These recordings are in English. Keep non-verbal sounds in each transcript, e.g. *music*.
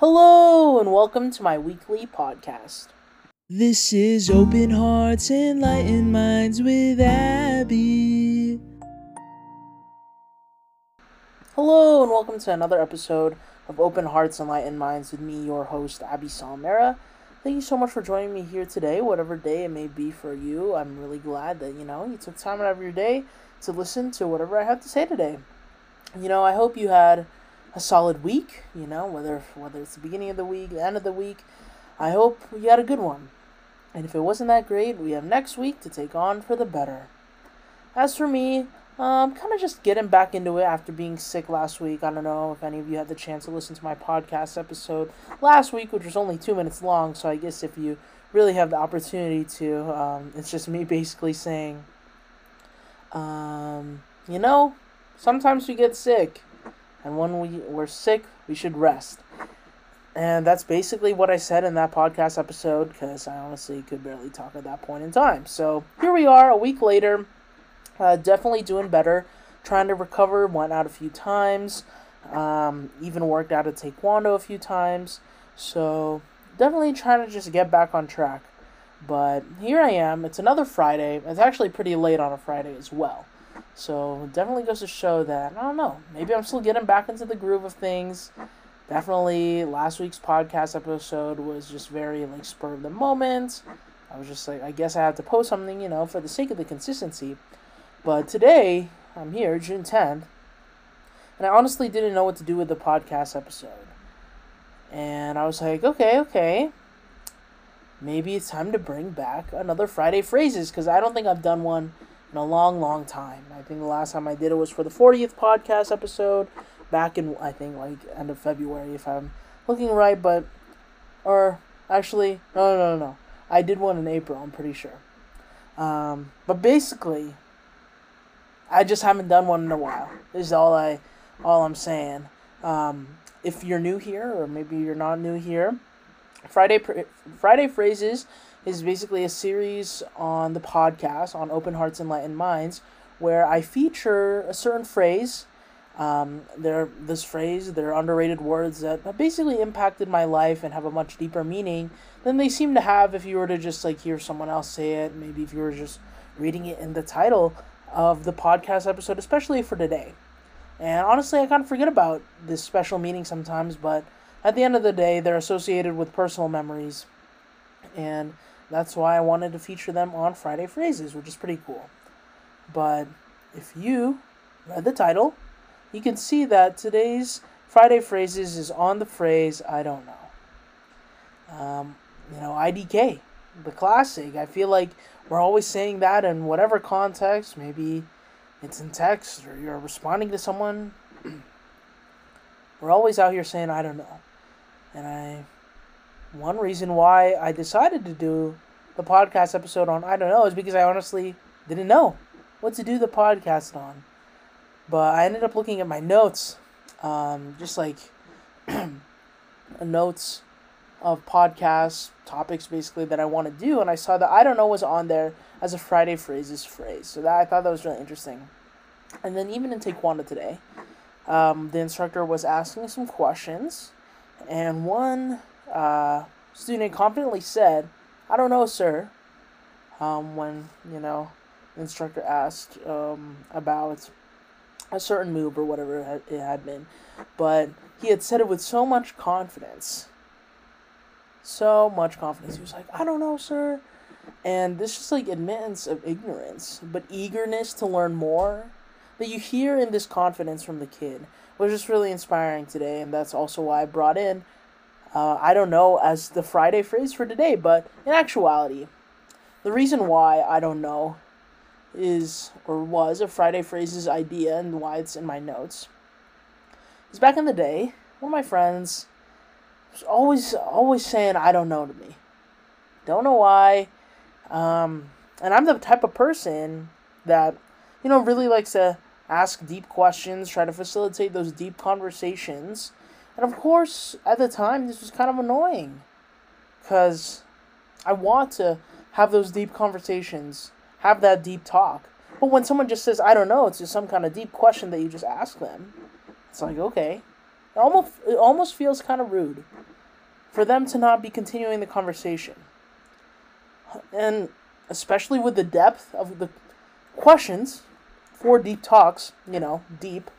Hello, and welcome to my weekly podcast. This is Open Hearts, Enlightened Minds with Abby. Hello, and welcome to another episode of Open Hearts, Enlightened Minds with me, your host, Abby Salmera. Thank you so much for joining me here today, whatever day it may be for you. I'm really glad that, you know, you took time out of your day to listen to whatever I have to say today. You know, I hope you had a solid week, you know, whether whether it's the beginning of the week, the end of the week. I hope you had a good one. And if it wasn't that great, we have next week to take on for the better. As for me, I'm um, kind of just getting back into it after being sick last week. I don't know if any of you had the chance to listen to my podcast episode last week, which was only two minutes long. So I guess if you really have the opportunity to, um, it's just me *laughs* basically saying, um, you know, sometimes we get sick and when we, we're sick, we should rest. And that's basically what I said in that podcast episode because I honestly could barely talk at that point in time. So here we are, a week later, uh, definitely doing better, trying to recover, went out a few times, um, even worked out at Taekwondo a few times. So definitely trying to just get back on track. But here I am. It's another Friday. It's actually pretty late on a Friday as well. So definitely goes to show that I don't know. Maybe I'm still getting back into the groove of things. Definitely, last week's podcast episode was just very like spur of the moment. I was just like, I guess I have to post something, you know, for the sake of the consistency. But today, I'm here, June 10th, and I honestly didn't know what to do with the podcast episode. And I was like, okay, okay. Maybe it's time to bring back another Friday phrases because I don't think I've done one in a long, long time. I think the last time I did it was for the 40th podcast episode back in, I think, like end of February, if I'm looking right, but, or actually, no, no, no, no. I did one in April, I'm pretty sure. Um, but basically, I just haven't done one in a while. This is all I, all I'm saying. Um, if you're new here, or maybe you're not new here, Friday Friday phrases is basically a series on the podcast on Open Hearts and Enlightened Minds where I feature a certain phrase. Um, they're, this phrase, they're underrated words that have basically impacted my life and have a much deeper meaning than they seem to have if you were to just like hear someone else say it. Maybe if you were just reading it in the title of the podcast episode, especially for today. And honestly, I kind of forget about this special meaning sometimes, but at the end of the day, they're associated with personal memories. And that's why I wanted to feature them on Friday Phrases, which is pretty cool. But if you read the title, you can see that today's Friday Phrases is on the phrase I don't know. Um, you know, IDK, the classic. I feel like we're always saying that in whatever context. Maybe it's in text or you're responding to someone. *clears throat* we're always out here saying I don't know. And I one reason why I decided to do the podcast episode on I don't know is because I honestly didn't know what to do the podcast on. But I ended up looking at my notes, um, just like *clears throat* notes of podcast topics basically that I want to do, and I saw that I don't know was on there as a Friday phrases phrase. So that I thought that was really interesting. And then even in Taekwondo today, um, the instructor was asking some questions, and one uh, student confidently said, I don't know, sir. Um, when, you know, instructor asked um, about a certain move or whatever it had, been. But he had said it with so much confidence. So much confidence. He was like, I don't know, sir. And this is like admittance of ignorance, but eagerness to learn more that you hear in this confidence from the kid was just really inspiring today. And that's also why I brought in uh, I don't know as the Friday phrase for today, but in actuality, the reason why I don't know is or was a Friday phrases idea and why it's in my notes is back in the day, one of my friends was always always saying I don't know to me. Don't know why. Um, and I'm the type of person that, you know, really likes to ask deep questions, try to facilitate those deep conversations and of course, at the time, this was kind of annoying. Because I want to have those deep conversations, have that deep talk. But when someone just says, I don't know, it's just some kind of deep question that you just ask them. It's like, okay, It almost it almost feels kind of rude for them to not be continuing the conversation. And especially with the depth of the questions for deep talks, you know, deep.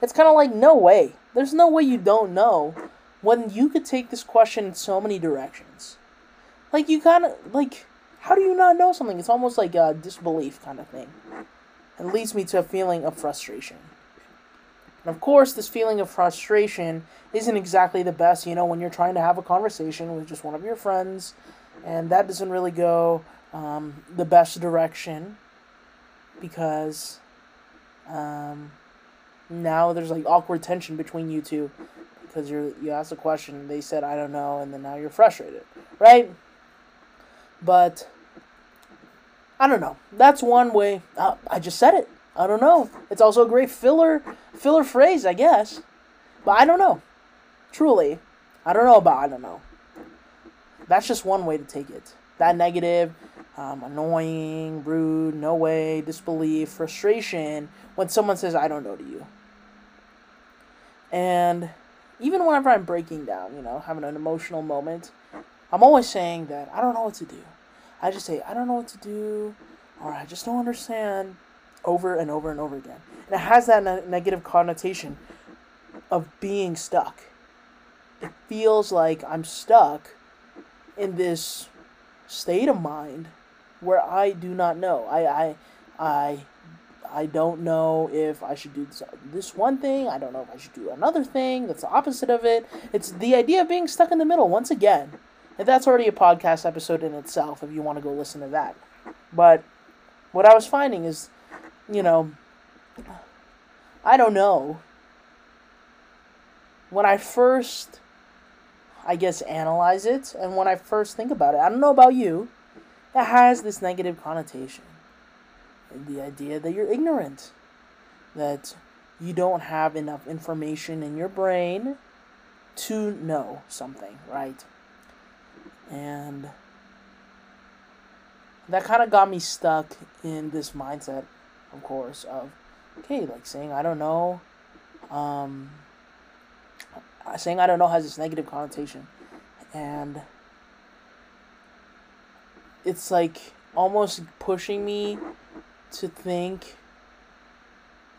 It's kind of like no way. There's no way you don't know when you could take this question in so many directions. Like you kind of like how do you not know something? It's almost like a disbelief kind of thing. It leads me to a feeling of frustration. And of course, this feeling of frustration isn't exactly the best, you know, when you're trying to have a conversation with just one of your friends, and that doesn't really go um, the best direction because um, now there's like awkward tension between you two because you're you asked a question, they said I don't know, and then now you're frustrated, right? But I don't know. That's one way. Uh, I just said it. I don't know. It's also a great filler filler phrase, I guess. But I don't know. Truly, I don't know about I don't know. That's just one way to take it. That negative, um, annoying, rude, no way, disbelief, frustration when someone says I don't know to you. And even whenever I'm breaking down, you know, having an emotional moment, I'm always saying that I don't know what to do. I just say, I don't know what to do, or I just don't understand over and over and over again. And it has that ne- negative connotation of being stuck. It feels like I'm stuck in this state of mind where I do not know. I, I, I, I don't know if I should do this, this one thing. I don't know if I should do another thing that's the opposite of it. It's the idea of being stuck in the middle once again. And that's already a podcast episode in itself if you want to go listen to that. But what I was finding is, you know, I don't know. When I first, I guess, analyze it, and when I first think about it, I don't know about you, it has this negative connotation. The idea that you're ignorant, that you don't have enough information in your brain to know something, right? And that kind of got me stuck in this mindset, of course, of, okay, like saying I don't know, um, saying I don't know has this negative connotation. And it's like almost pushing me to think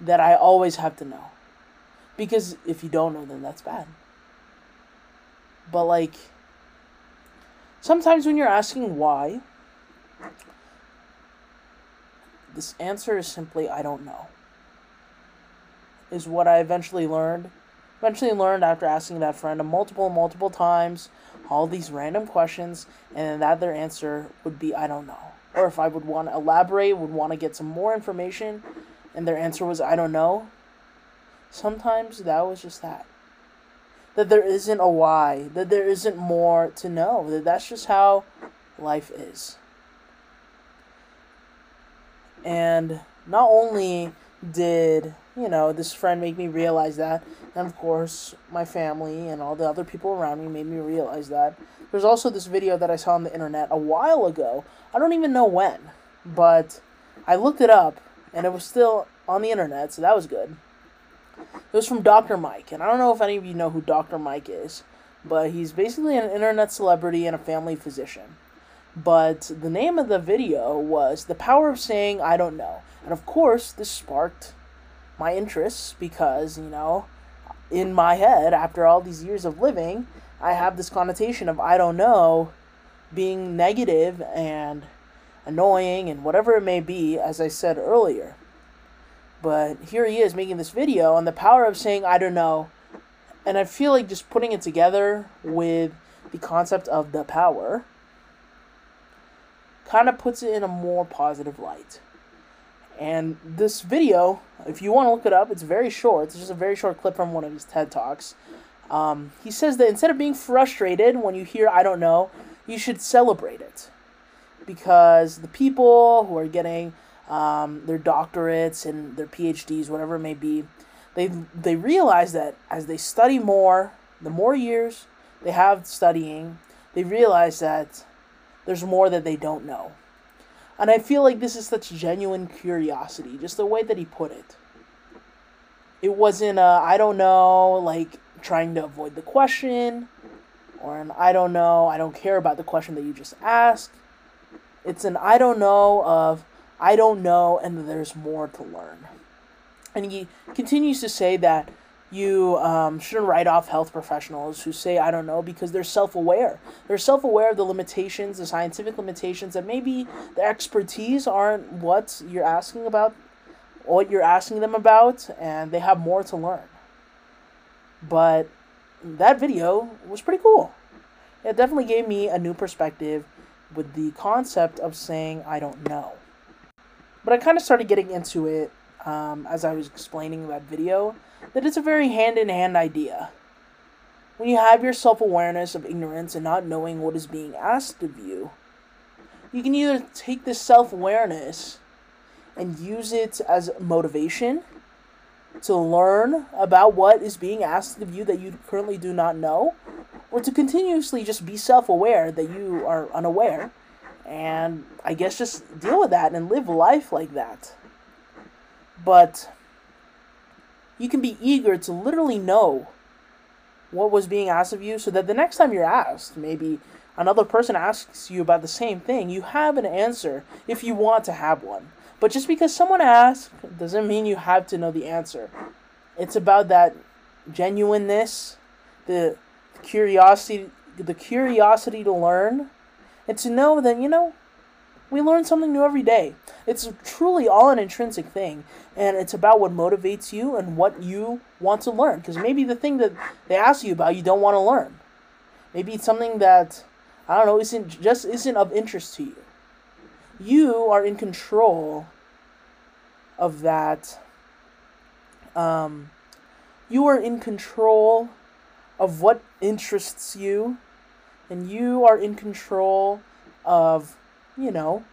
that I always have to know. Because if you don't know, then that's bad. But like, sometimes when you're asking why, this answer is simply I don't know. Is what I eventually learned. Eventually learned after asking that friend a multiple, multiple times, all these random questions, and that their answer would be I don't know. Or if I would want to elaborate, would want to get some more information, and their answer was I don't know. Sometimes that was just that. That there isn't a why, that there isn't more to know, that that's just how life is. And not only did, you know, this friend make me realize that, and of course, my family and all the other people around me made me realize that. There's also this video that I saw on the internet a while ago. I don't even know when, but I looked it up and it was still on the internet, so that was good. It was from Dr. Mike, and I don't know if any of you know who Dr. Mike is, but he's basically an internet celebrity and a family physician. But the name of the video was The Power of Saying I Don't Know. And of course, this sparked my interest because, you know, in my head, after all these years of living, I have this connotation of I don't know being negative and annoying and whatever it may be, as I said earlier. But here he is making this video on the power of saying I don't know. And I feel like just putting it together with the concept of the power kind of puts it in a more positive light. And this video, if you want to look it up, it's very short. It's just a very short clip from one of his TED Talks. Um, he says that instead of being frustrated when you hear I don't know, you should celebrate it. Because the people who are getting um, their doctorates and their PhDs, whatever it may be, they, they realize that as they study more, the more years they have studying, they realize that there's more that they don't know. And I feel like this is such genuine curiosity, just the way that he put it. it wasn't a I don't know, like trying to avoid the question, or an I don't know, I don't care about the question that you just asked. It's an I don't know of I don't know, and there's more to learn. And he continues to say that you um, shouldn't write off health professionals who say I don't know because they're self-aware. They're self-aware of the limitations, the scientific limitations that maybe the expertise aren't what you're asking about, what you're asking them about, and they have more to learn. But that video was pretty cool. It definitely gave me a new perspective with the concept of saying I don't know. But I kind of started getting into it um, as I was explaining that video that it's a very hand in hand idea. When you have your self awareness of ignorance and not knowing what is being asked of you, you can either take this self awareness and use it as motivation to learn about what is being asked of you that you currently do not know, or to continuously just be self aware that you are unaware, and I guess just deal with that and live life like that. But you can be eager to literally know what was being asked of you so that the next time you're asked, maybe another person asks you about the same thing, you have an answer if you want to have one. But just because someone asks doesn't mean you have to know the answer. It's about that genuineness, the curiosity, the curiosity to learn, and to know that you know we learn something new every day. It's truly all an intrinsic thing, and it's about what motivates you and what you want to learn. Because maybe the thing that they ask you about you don't want to learn. Maybe it's something that I don't know isn't just isn't of interest to you you are in control of that. Um, you are in control of what interests you, and you are in control of, you know,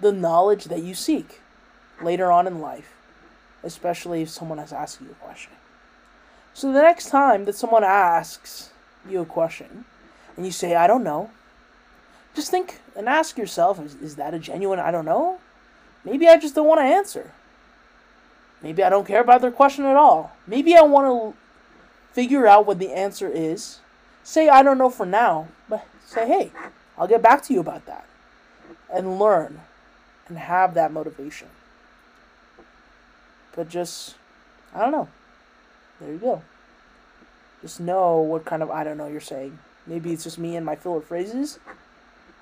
the knowledge that you seek later on in life, especially if someone has asked you a question. So the next time that someone asks you a question, and you say, I don't know, just think and ask yourself is, is that a genuine I don't know? Maybe I just don't want to answer. Maybe I don't care about their question at all. Maybe I want to figure out what the answer is. Say I don't know for now, but say, hey, I'll get back to you about that. And learn and have that motivation. But just, I don't know. There you go. Just know what kind of I don't know you're saying. Maybe it's just me and my filler phrases.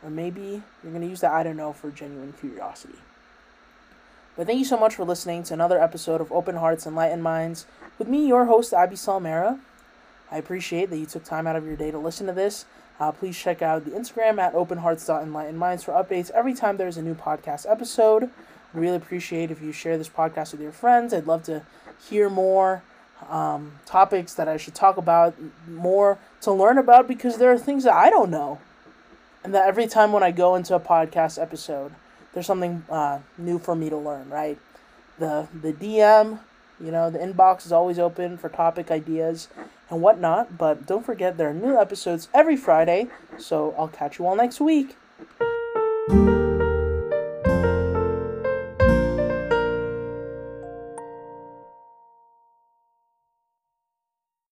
Or maybe you're going to use that I don't know for genuine curiosity. But thank you so much for listening to another episode of Open Hearts, and Enlightened Minds with me, your host, Abby Salmera. I appreciate that you took time out of your day to listen to this. Uh, please check out the Instagram at openhearts.enlightenedminds for updates every time there's a new podcast episode. Really appreciate if you share this podcast with your friends. I'd love to hear more um, topics that I should talk about, more to learn about, because there are things that I don't know and that every time when I go into a podcast episode, there's something uh, new for me to learn. Right, the the DM, you know, the inbox is always open for topic ideas and whatnot. But don't forget there are new episodes every Friday. So I'll catch you all next week.